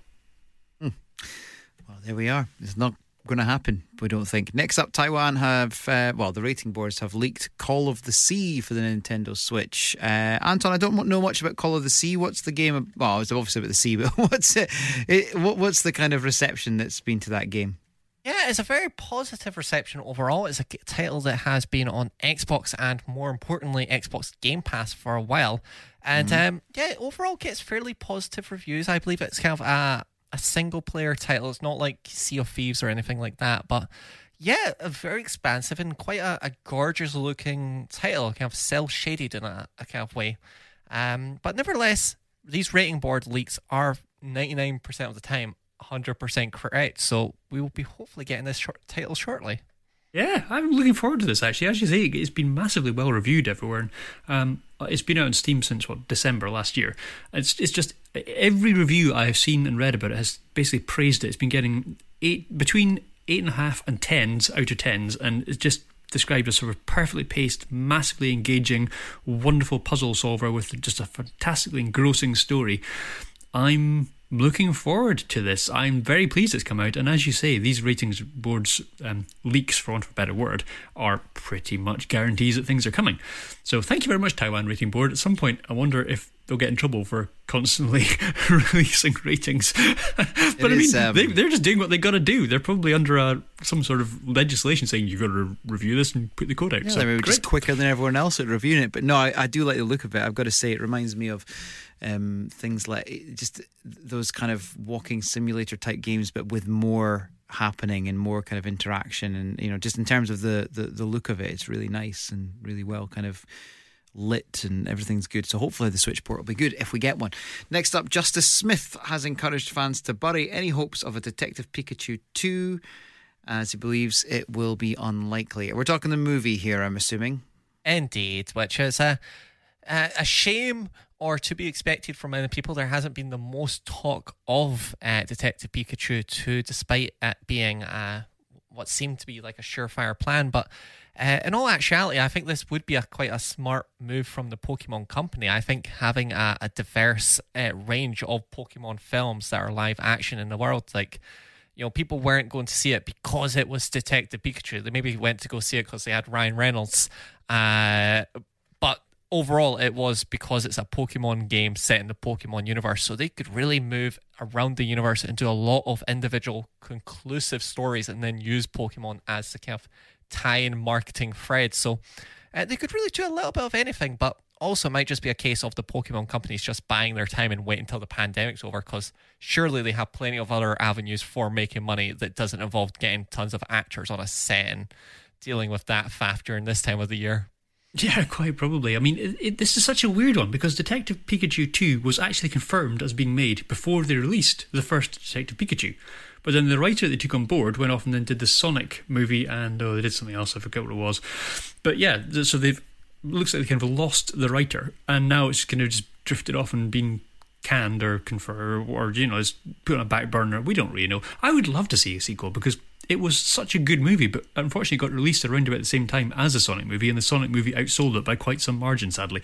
Well, there we are. It's not going to happen, we don't think. Next up, Taiwan have, uh, well, the rating boards have leaked Call of the Sea for the Nintendo Switch. Uh, Anton, I don't know much about Call of the Sea. What's the game? Well, it's obviously about the sea, but what's it, it what, what's the kind of reception that's been to that game? Yeah, it's a very positive reception overall. It's a title that has been on Xbox and, more importantly, Xbox Game Pass for a while. And um, yeah, overall gets fairly positive reviews. I believe it's kind of a, a single player title. It's not like Sea of Thieves or anything like that. But yeah, a very expansive and quite a, a gorgeous looking title, kind of cel shaded in a, a kind of way. Um, but nevertheless, these rating board leaks are 99% of the time 100% correct. So we will be hopefully getting this short title shortly. Yeah, I'm looking forward to this actually. As you say, it's been massively well reviewed everywhere. And, um, it's been out on Steam since what December last year. It's it's just every review I have seen and read about it has basically praised it. It's been getting eight between eight and a half and tens out of tens, and it's just described as sort of perfectly paced, massively engaging, wonderful puzzle solver with just a fantastically engrossing story. I'm looking forward to this. I'm very pleased it's come out, and as you say, these ratings boards um, leaks, for want of a better word, are pretty much guarantees that things are coming. So thank you very much, Taiwan Rating Board. At some point, I wonder if they'll get in trouble for constantly releasing ratings. but I mean, is, um, they, they're just doing what they got to do. They're probably under a, some sort of legislation saying you've got to re- review this and put the code out. Yeah, so they were great. just quicker than everyone else at reviewing it. But no, I, I do like the look of it. I've got to say, it reminds me of um, things like just those kind of walking simulator type games, but with more happening and more kind of interaction. And you know, just in terms of the the, the look of it, it's really nice and really well kind of lit and everything's good. So hopefully the Switch port will be good if we get one. Next up, Justice Smith has encouraged fans to bury any hopes of a Detective Pikachu 2 as he believes it will be unlikely. We're talking the movie here, I'm assuming. Indeed, which is a, a a shame or to be expected from many people. There hasn't been the most talk of uh, Detective Pikachu 2, despite it being uh, what seemed to be like a surefire plan. But uh, in all actuality, I think this would be a quite a smart move from the Pokemon Company. I think having a, a diverse uh, range of Pokemon films that are live action in the world, like you know, people weren't going to see it because it was Detective Pikachu. They maybe went to go see it because they had Ryan Reynolds. Uh, but overall, it was because it's a Pokemon game set in the Pokemon universe. So they could really move around the universe and do a lot of individual conclusive stories and then use Pokemon as the kind of tie in marketing thread. So uh, they could really do a little bit of anything, but also might just be a case of the Pokemon companies just buying their time and wait until the pandemic's over because surely they have plenty of other avenues for making money that doesn't involve getting tons of actors on a set and dealing with that faff during this time of the year. Yeah, quite probably. I mean, it, it, this is such a weird one because Detective Pikachu 2 was actually confirmed as being made before they released the first Detective Pikachu. But then the writer they took on board went off and then did the Sonic movie and oh, they did something else. I forget what it was. But yeah, so they've looks like they kind of lost the writer and now it's kind of just drifted off and been canned or confer or you know is put on a back burner. We don't really know. I would love to see a sequel because it was such a good movie, but unfortunately got released around about the same time as the Sonic movie, and the Sonic movie outsold it by quite some margin, sadly.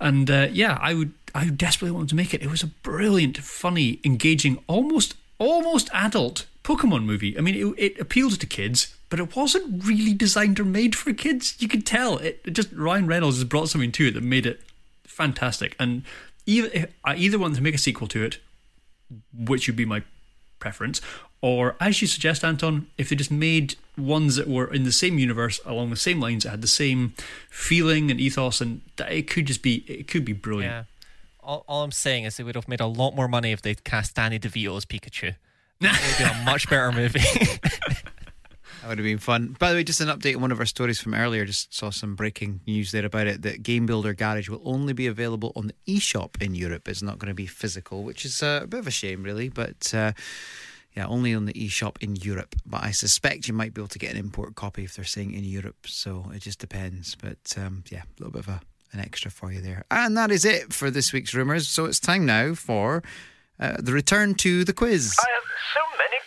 And uh, yeah, I would I desperately wanted to make it. It was a brilliant, funny, engaging, almost almost adult Pokemon movie. I mean, it, it appealed to kids, but it wasn't really designed or made for kids. You could tell it, it just Ryan Reynolds has brought something to it that made it fantastic. And either I either want to make a sequel to it, which would be my preference. Or, as you suggest, Anton, if they just made ones that were in the same universe along the same lines, that had the same feeling and ethos, and that it could just be, it could be brilliant. Yeah. All, all I'm saying is they would have made a lot more money if they'd cast Danny DeVito as Pikachu. It would have been a much better movie. That would have been fun. By the way, just an update on one of our stories from earlier. Just saw some breaking news there about it that Game Builder Garage will only be available on the eShop in Europe. It's not going to be physical, which is uh, a bit of a shame, really. But uh, yeah, only on the eShop in Europe. But I suspect you might be able to get an import copy if they're saying in Europe. So it just depends. But um, yeah, a little bit of a, an extra for you there. And that is it for this week's rumours. So it's time now for uh, the return to the quiz. I have so many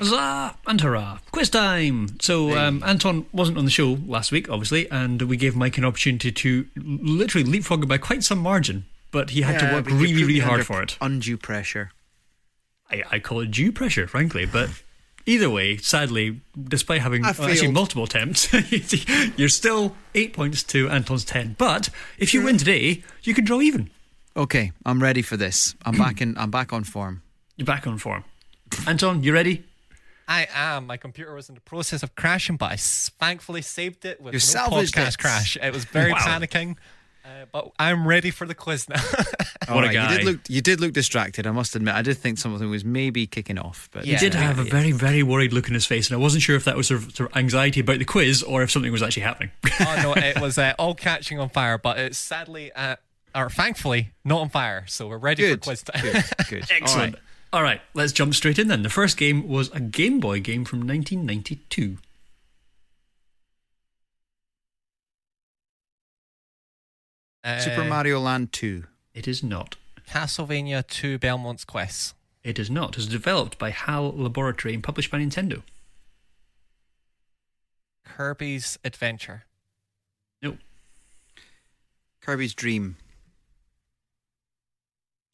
Huzzah and hurrah! Quiz time! So, um, Anton wasn't on the show last week, obviously, and we gave Mike an opportunity to literally leapfrog him by quite some margin, but he had to Yeah, work but you really, put really hard under for it. Undue pressure. I, I call it due pressure, frankly, but either way, sadly, despite having I well, actually failed. multiple attempts, you're still eight points to Anton's ten. But if you win today, you can draw even. Okay, I'm ready for this. I'm back in. I'm back on form. You're back on form. Anton, you ready? I am. My computer was in the process of crashing, but I thankfully saved it with You no salvaged podcast it. crash. It was very Wow. panicking, uh, but I'm ready for the quiz now. All What a guy. You did look. You did look distracted. I must admit. I did think something was maybe kicking off, but He Yeah. did have a very, very worried look in his face, and I wasn't sure if that was sort of, sort of anxiety about the quiz or if something was actually happening. oh no, it was uh, all catching on fire, but it's sadly, uh, or thankfully, not on fire. So we're ready good. for quiz time. Good. Good. Excellent. All right. All right, let's jump straight in then. The first game was a Game Boy game from 1992. Super Uh, Mario Land Two. It is not. Castlevania 2 Belmont's Quest. It is not. It was developed by HAL Laboratory and published by Nintendo. Kirby's Adventure. No. Kirby's Dream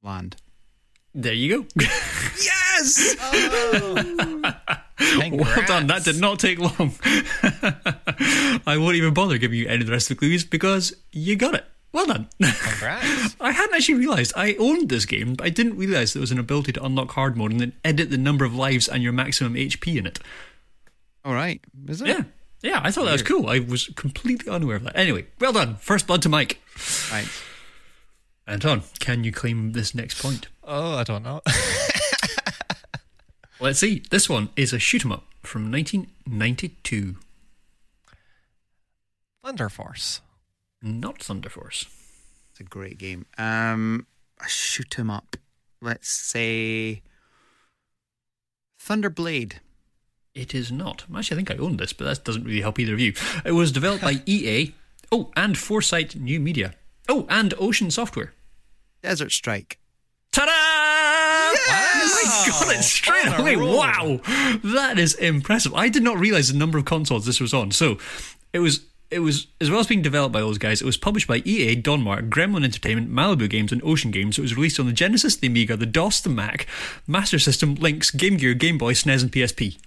Land. There you go. Yes. Oh. well done. That did not take long. I won't even bother giving you any of the rest of the clues because you got it. Well done. Congrats. I hadn't actually realised I owned this game, but I didn't realise there was an ability to unlock hard mode and then edit the number of lives and your maximum HP in it. All right. Is it? Yeah. Yeah, I thought that was cool. I was completely unaware of that. Anyway, well done. First blood to Mike. Right. Anton, can you claim this next point? oh, I don't know. Let's see. This one is a shoot 'em up from 1992. Thunder Force. Not Thunder Force. It's a great game. Um, shoot 'em up. Let's say Thunderblade. It is not. Actually, I think I own this, but that doesn't really help either of you. It was developed by EA. Oh, and Foresight New Media. Oh, and Ocean Software. Desert Strike. Ta-da! I got it straight On away. Wow, that is impressive. I did not realize the number of consoles this was on. So, it was it was as well as being developed by those guys. It was published by EA, Domark, Gremlin Entertainment, Malibu Games, and Ocean Games. It was released on the Genesis, the Amiga, the DOS, the Mac, Master System, Lynx, Game Gear, Game Boy, SNES, and PSP.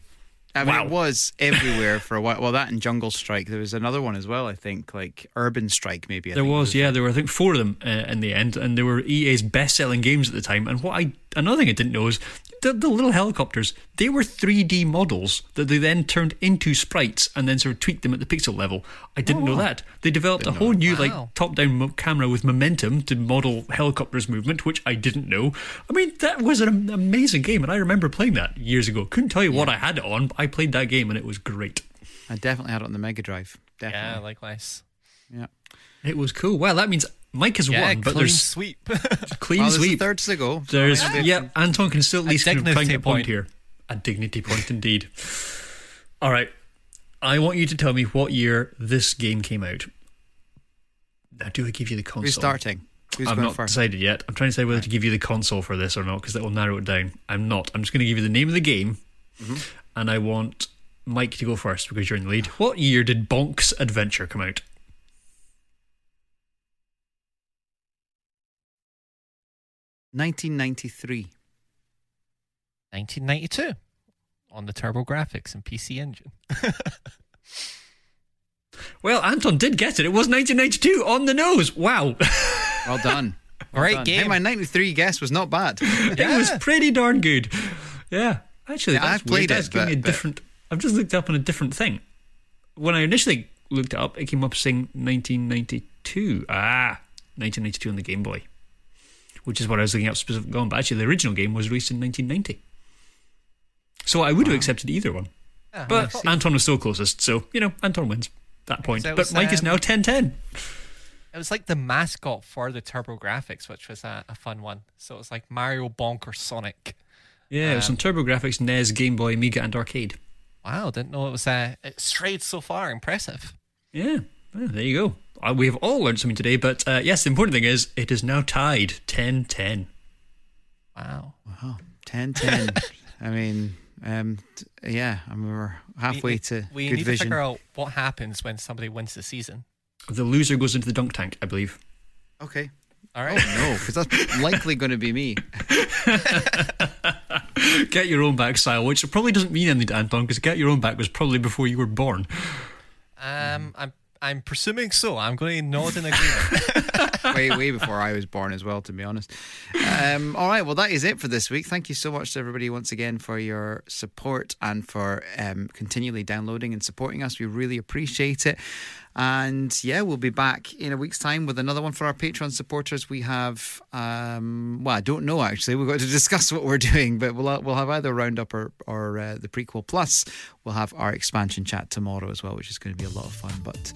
I mean, Wow. it was everywhere for a while. Well, that and Jungle Strike. There was another one as well. I think, like Urban Strike, maybe. I There it was, yeah, there were I think four of them uh, in the end, and they were EA's best-selling games at the time. And what I another thing I didn't know is the, the little helicopters. They were 3D models that they then turned into sprites and then sort of tweaked them at the pixel level. I didn't know oh. that they developed a whole new Wow. like top-down mo- camera with momentum to model helicopters' movement, which I didn't know. I mean, that was an amazing game, and I remember playing that years ago. Couldn't tell you what I had it on, but I played that game and it was great. I definitely had it on the Mega Drive. Yeah, Definitely. likewise. Yeah. It was cool. Well, that means Mike has Yeah, won, but clean there's sweep. clean Well, sweep. third to go. so There's maybe- yeah, Anton can still at A least kind of try and dignity get a point point. here. A dignity point indeed. All right, I want you to tell me what year this game came out. Now, do I give you the console? Who's starting? Who's I've going not first? decided yet. I'm trying to decide whether to give you the console for this or not because that will narrow it down. I'm not. I'm just going to give you the name of the game, Mm-hmm. and I want Mike to go first because you're in the lead. What year did Bonk's Adventure come out? 1993. 1992 on the TurboGrafx and PC Engine. Well, Anton did get it. It was 1992 on the nose. Wow. Well done. Well Great done. game. Hey, my 93 guess was not bad. It was pretty darn good. Yeah, actually, Yeah, that's I've played weird. That's it, giving me a but- but- different. I've just looked up on a different thing. When I initially looked it up, it came up saying 1992. Ah, 1992 on the Game Boy, which is what I was looking up specifically on. But actually, the original game was released in 1990. So I would have accepted either one. Yeah, But Anton was still closest, so you know Anton wins that point. But Mike is um, now 10-10. It was like the mascot for the TurboGrafx, which was a, a fun one. So it was like Mario, Bonk, or Sonic. Yeah, it was um, on TurboGrafx, NES, Game Boy, Amiga, and Arcade. Wow, didn't know it was uh, it strayed so far. Impressive. Yeah, well, there you go. Uh, we have all learned something today, but uh, yes, the important thing is it is now tied 10-10. Wow. Wow, 10 10. I mean, um, t- yeah, I mean, we're halfway we, to we good need vision. to figure out what happens when somebody wins the season. The loser goes into the dunk tank, I believe. Okay. All right. Oh, no, because that's likely going to be me. Get your own back style, which probably doesn't mean anything to Anton because get your own back was probably before you were born. Um, I'm I'm presuming so. I'm going to nod in agreement. way, way before I was born as well, to be honest. Um, all right, well, that is it for this week. Thank you so much to everybody once again for your support and for um, continually downloading and supporting us. We really appreciate it. And yeah, we'll be back in a week's time with another one for our Patreon supporters. We have, um, well, I don't know actually. We've got to discuss what we're doing, but we'll we'll have either Roundup or or uh, the prequel. Plus, we'll have our expansion chat tomorrow as well, which is going to be a lot of fun. But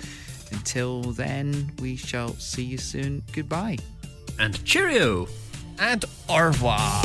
until then, we shall see you soon. Goodbye. And cheerio! and au revoir.